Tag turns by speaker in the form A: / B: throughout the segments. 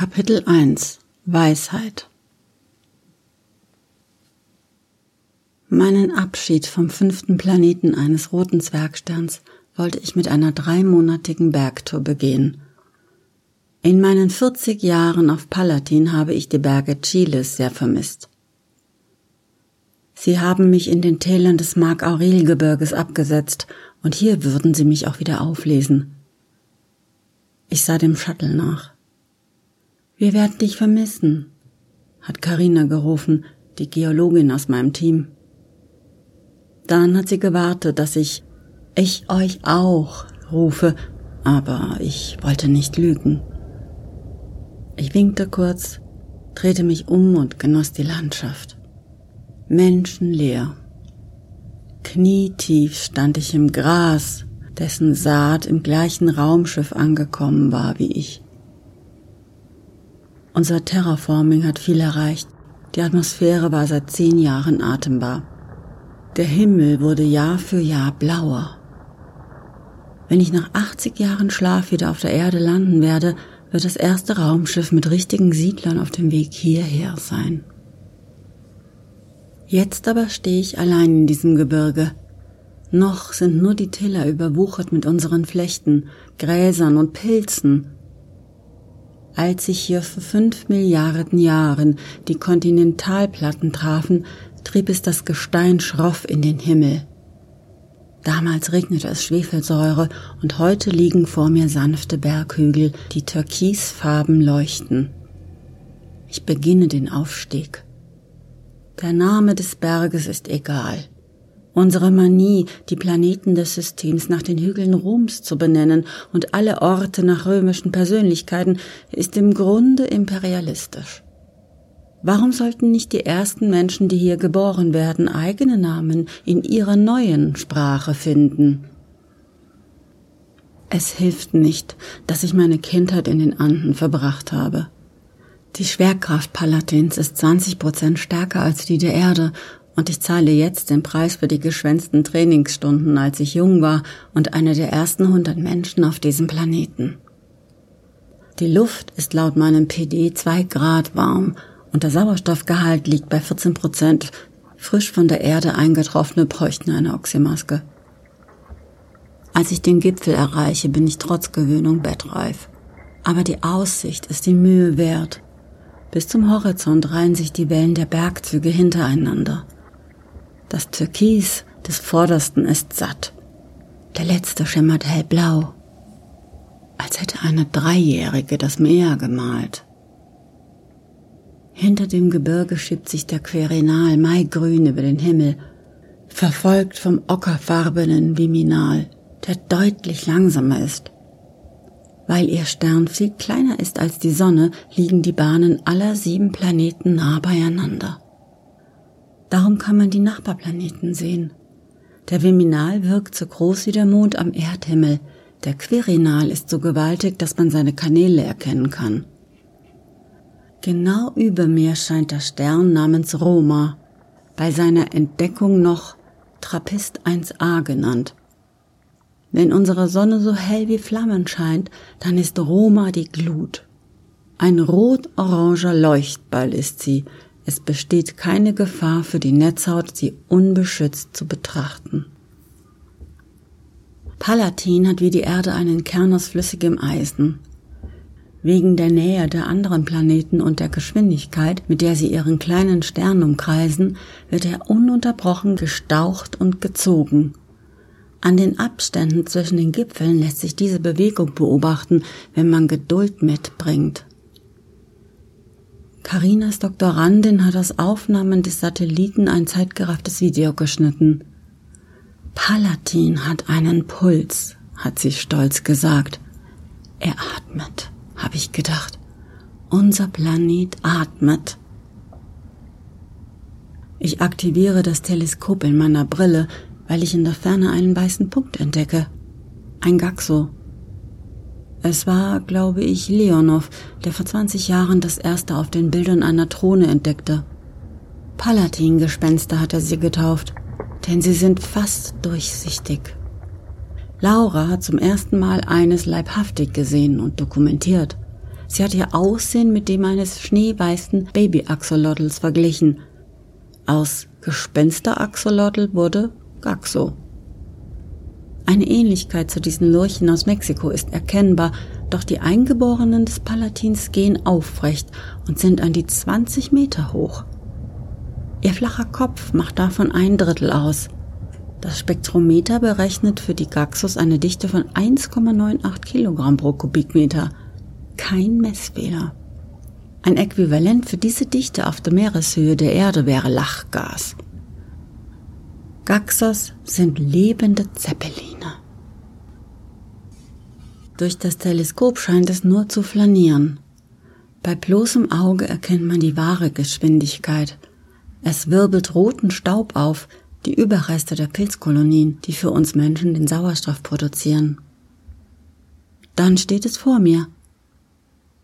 A: Kapitel 1 Weisheit Meinen Abschied vom fünften Planeten eines roten Zwergsterns wollte ich mit einer dreimonatigen Bergtour begehen. In meinen 40 Jahren auf Palatin habe ich die Berge Chiles sehr vermisst. Sie haben mich in den Tälern des Mark-Aurel-Gebirges abgesetzt und hier würden sie mich auch wieder auflesen. Ich sah dem Shuttle nach. Wir werden dich vermissen, hat Karina gerufen, die Geologin aus meinem Team. Dann hat sie gewartet, dass ich ich euch auch rufe, aber ich wollte nicht lügen. Ich winkte kurz, drehte mich um und genoss die Landschaft. Menschenleer. Knietief stand ich im Gras, dessen Saat im gleichen Raumschiff angekommen war wie ich. Unser Terraforming hat viel erreicht. Die Atmosphäre war seit zehn Jahren atembar. Der Himmel wurde Jahr für Jahr blauer. Wenn ich nach 80 Jahren Schlaf wieder auf der Erde landen werde, wird das erste Raumschiff mit richtigen Siedlern auf dem Weg hierher sein. Jetzt aber stehe ich allein in diesem Gebirge. Noch sind nur die Tiller überwuchert mit unseren Flechten, Gräsern und Pilzen als sich hier vor fünf Milliarden Jahren die Kontinentalplatten trafen, trieb es das Gestein schroff in den Himmel. Damals regnete es Schwefelsäure und heute liegen vor mir sanfte Berghügel, die türkisfarben leuchten. Ich beginne den Aufstieg. Der Name des Berges ist egal. Unsere Manie, die Planeten des Systems nach den Hügeln Roms zu benennen und alle Orte nach römischen Persönlichkeiten, ist im Grunde imperialistisch. Warum sollten nicht die ersten Menschen, die hier geboren werden, eigene Namen in ihrer neuen Sprache finden? Es hilft nicht, dass ich meine Kindheit in den Anden verbracht habe. Die Schwerkraft Palatins ist 20 Prozent stärker als die der Erde und ich zahle jetzt den Preis für die geschwänzten Trainingsstunden, als ich jung war und eine der ersten hundert Menschen auf diesem Planeten. Die Luft ist laut meinem PD zwei Grad warm und der Sauerstoffgehalt liegt bei 14 Prozent. Frisch von der Erde eingetroffene bräuchten eine Oxymaske. Als ich den Gipfel erreiche, bin ich trotz Gewöhnung bettreif. Aber die Aussicht ist die Mühe wert. Bis zum Horizont reihen sich die Wellen der Bergzüge hintereinander. Das Türkis des Vordersten ist satt. Der letzte schimmert hellblau, als hätte eine Dreijährige das Meer gemalt. Hinter dem Gebirge schiebt sich der Querinal maigrün über den Himmel, verfolgt vom ockerfarbenen Viminal, der deutlich langsamer ist. Weil ihr Stern viel kleiner ist als die Sonne, liegen die Bahnen aller sieben Planeten nah beieinander. Darum kann man die Nachbarplaneten sehen. Der Viminal wirkt so groß wie der Mond am Erdhimmel. Der Quirinal ist so gewaltig, dass man seine Kanäle erkennen kann. Genau über mir scheint der Stern namens Roma, bei seiner Entdeckung noch Trappist 1a genannt. Wenn unsere Sonne so hell wie Flammen scheint, dann ist Roma die Glut. Ein rot-oranger Leuchtball ist sie, es besteht keine Gefahr für die Netzhaut, sie unbeschützt zu betrachten. Palatin hat wie die Erde einen Kern aus flüssigem Eisen. Wegen der Nähe der anderen Planeten und der Geschwindigkeit, mit der sie ihren kleinen Stern umkreisen, wird er ununterbrochen gestaucht und gezogen. An den Abständen zwischen den Gipfeln lässt sich diese Bewegung beobachten, wenn man Geduld mitbringt. Karinas Doktorandin hat aus Aufnahmen des Satelliten ein zeitgerafftes Video geschnitten. Palatin hat einen Puls, hat sie stolz gesagt. Er atmet, habe ich gedacht. Unser Planet atmet. Ich aktiviere das Teleskop in meiner Brille, weil ich in der Ferne einen weißen Punkt entdecke. Ein Gaxo, es war, glaube ich, Leonov, der vor 20 Jahren das erste auf den Bildern einer Throne entdeckte. Palatin-Gespenster hat er sie getauft, denn sie sind fast durchsichtig. Laura hat zum ersten Mal eines leibhaftig gesehen und dokumentiert. Sie hat ihr Aussehen mit dem eines schneeweißen Baby-Axolotls verglichen. Aus Gespenster-Axolotl wurde Gaxo. Eine Ähnlichkeit zu diesen Lurchen aus Mexiko ist erkennbar, doch die Eingeborenen des Palatins gehen aufrecht und sind an die 20 Meter hoch. Ihr flacher Kopf macht davon ein Drittel aus. Das Spektrometer berechnet für die Gaxus eine Dichte von 1,98 Kilogramm pro Kubikmeter. Kein Messfehler. Ein Äquivalent für diese Dichte auf der Meereshöhe der Erde wäre Lachgas. Gaxos sind lebende Zeppeline. Durch das Teleskop scheint es nur zu flanieren. Bei bloßem Auge erkennt man die wahre Geschwindigkeit. Es wirbelt roten Staub auf, die Überreste der Pilzkolonien, die für uns Menschen den Sauerstoff produzieren. Dann steht es vor mir.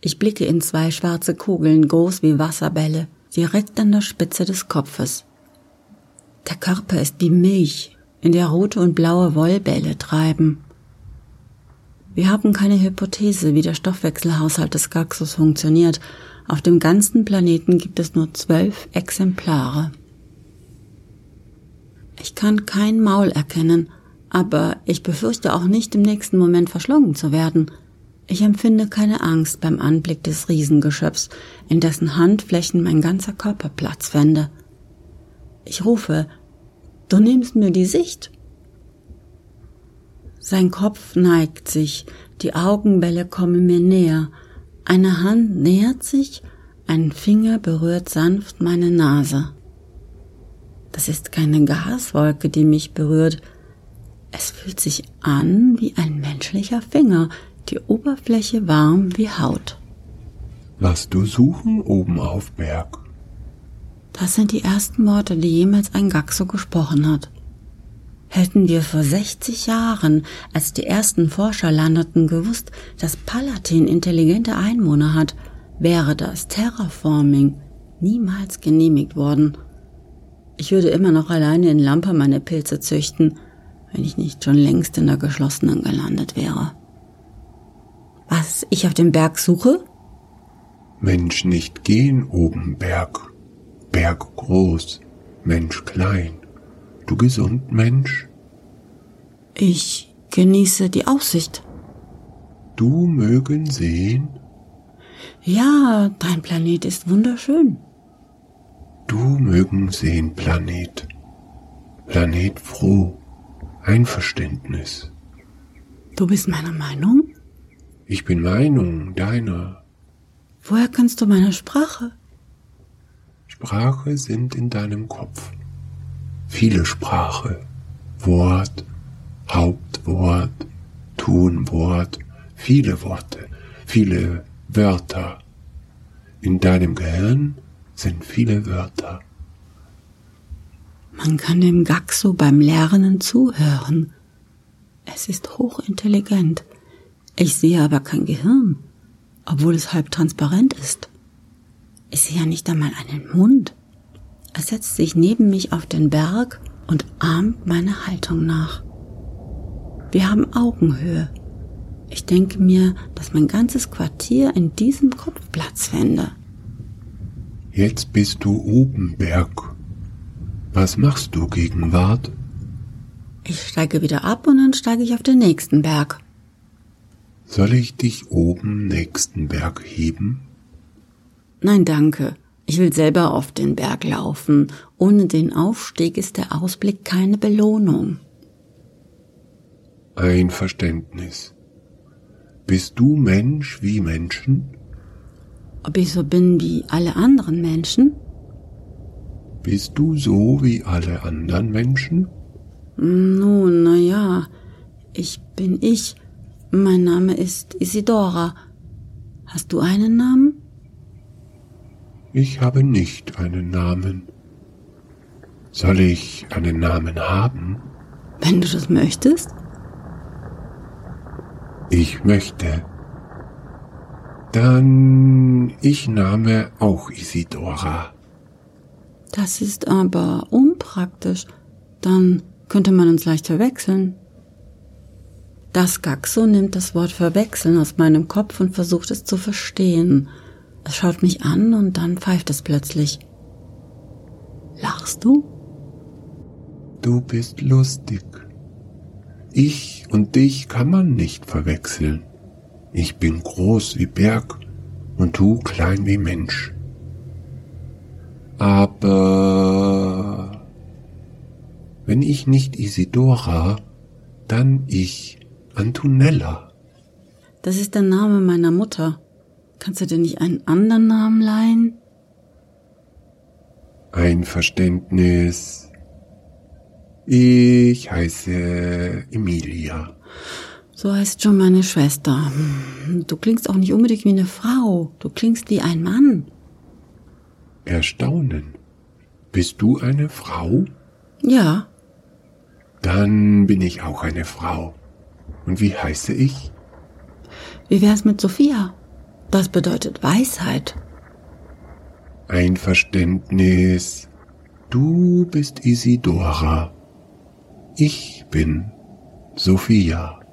A: Ich blicke in zwei schwarze Kugeln, groß wie Wasserbälle, direkt an der Spitze des Kopfes. Der Körper ist wie Milch, in der rote und blaue Wollbälle treiben. Wir haben keine Hypothese, wie der Stoffwechselhaushalt des Gaxus funktioniert. Auf dem ganzen Planeten gibt es nur zwölf Exemplare. Ich kann kein Maul erkennen, aber ich befürchte auch nicht im nächsten Moment verschlungen zu werden. Ich empfinde keine Angst beim Anblick des Riesengeschöpfs, in dessen Handflächen mein ganzer Körper Platz fände. Ich rufe, du nimmst mir die Sicht. Sein Kopf neigt sich, die Augenbälle kommen mir näher, eine Hand nähert sich, ein Finger berührt sanft meine Nase. Das ist keine Gaswolke, die mich berührt. Es fühlt sich an wie ein menschlicher Finger, die Oberfläche warm wie Haut.
B: Lass du suchen oben auf Berg.
A: Das sind die ersten Worte, die jemals ein Gaxo gesprochen hat. Hätten wir vor 60 Jahren, als die ersten Forscher landeten, gewusst, dass Palatin intelligente Einwohner hat, wäre das Terraforming niemals genehmigt worden. Ich würde immer noch alleine in Lampe meine Pilze züchten, wenn ich nicht schon längst in der geschlossenen gelandet wäre. Was ich auf dem Berg suche?
B: Mensch nicht gehen oben Berg. Berg groß, Mensch klein. Du gesund, Mensch?
A: Ich genieße die Aussicht.
B: Du mögen sehen?
A: Ja, dein Planet ist wunderschön.
B: Du mögen sehen, Planet. Planet froh. Einverständnis.
A: Du bist meiner Meinung?
B: Ich bin Meinung deiner.
A: Woher kannst du meine Sprache?
B: Sprache sind in deinem Kopf. Viele Sprache. Wort, Hauptwort, Tunwort, viele Worte, viele Wörter. In deinem Gehirn sind viele Wörter.
A: Man kann dem Gaxo beim Lernen zuhören. Es ist hochintelligent. Ich sehe aber kein Gehirn, obwohl es halb transparent ist. Ich sehe ja nicht einmal einen Mund. Er setzt sich neben mich auf den Berg und ahmt meine Haltung nach. Wir haben Augenhöhe. Ich denke mir, dass mein ganzes Quartier in diesem Kopf Platz fände.
B: Jetzt bist du oben, Berg. Was machst du, Gegenwart?
A: Ich steige wieder ab und dann steige ich auf den nächsten Berg.
B: Soll ich dich oben nächsten Berg heben?
A: Nein, danke. Ich will selber auf den Berg laufen. Ohne den Aufstieg ist der Ausblick keine Belohnung.
B: Ein Verständnis. Bist du Mensch wie Menschen?
A: Ob ich so bin wie alle anderen Menschen?
B: Bist du so wie alle anderen Menschen?
A: Nun, na ja, ich bin ich. Mein Name ist Isidora. Hast du einen Namen?
B: Ich habe nicht einen Namen. Soll ich einen Namen haben?
A: Wenn du das möchtest.
B: Ich möchte. Dann ich name auch Isidora.
A: Das ist aber unpraktisch. Dann könnte man uns leicht verwechseln. Das Gaxo nimmt das Wort verwechseln aus meinem Kopf und versucht es zu verstehen. Es schaut mich an und dann pfeift es plötzlich. Lachst du?
B: Du bist lustig. Ich und dich kann man nicht verwechseln. Ich bin groß wie Berg und du klein wie Mensch. Aber wenn ich nicht Isidora, dann ich, Antonella.
A: Das ist der Name meiner Mutter. Kannst du dir nicht einen anderen Namen leihen?
B: Einverständnis. Ich heiße Emilia.
A: So heißt schon meine Schwester. Du klingst auch nicht unbedingt wie eine Frau. Du klingst wie ein Mann.
B: Erstaunen. Bist du eine Frau?
A: Ja.
B: Dann bin ich auch eine Frau. Und wie heiße ich?
A: Wie wär's mit Sophia? Das bedeutet Weisheit.
B: Einverständnis. Du bist Isidora. Ich bin Sophia.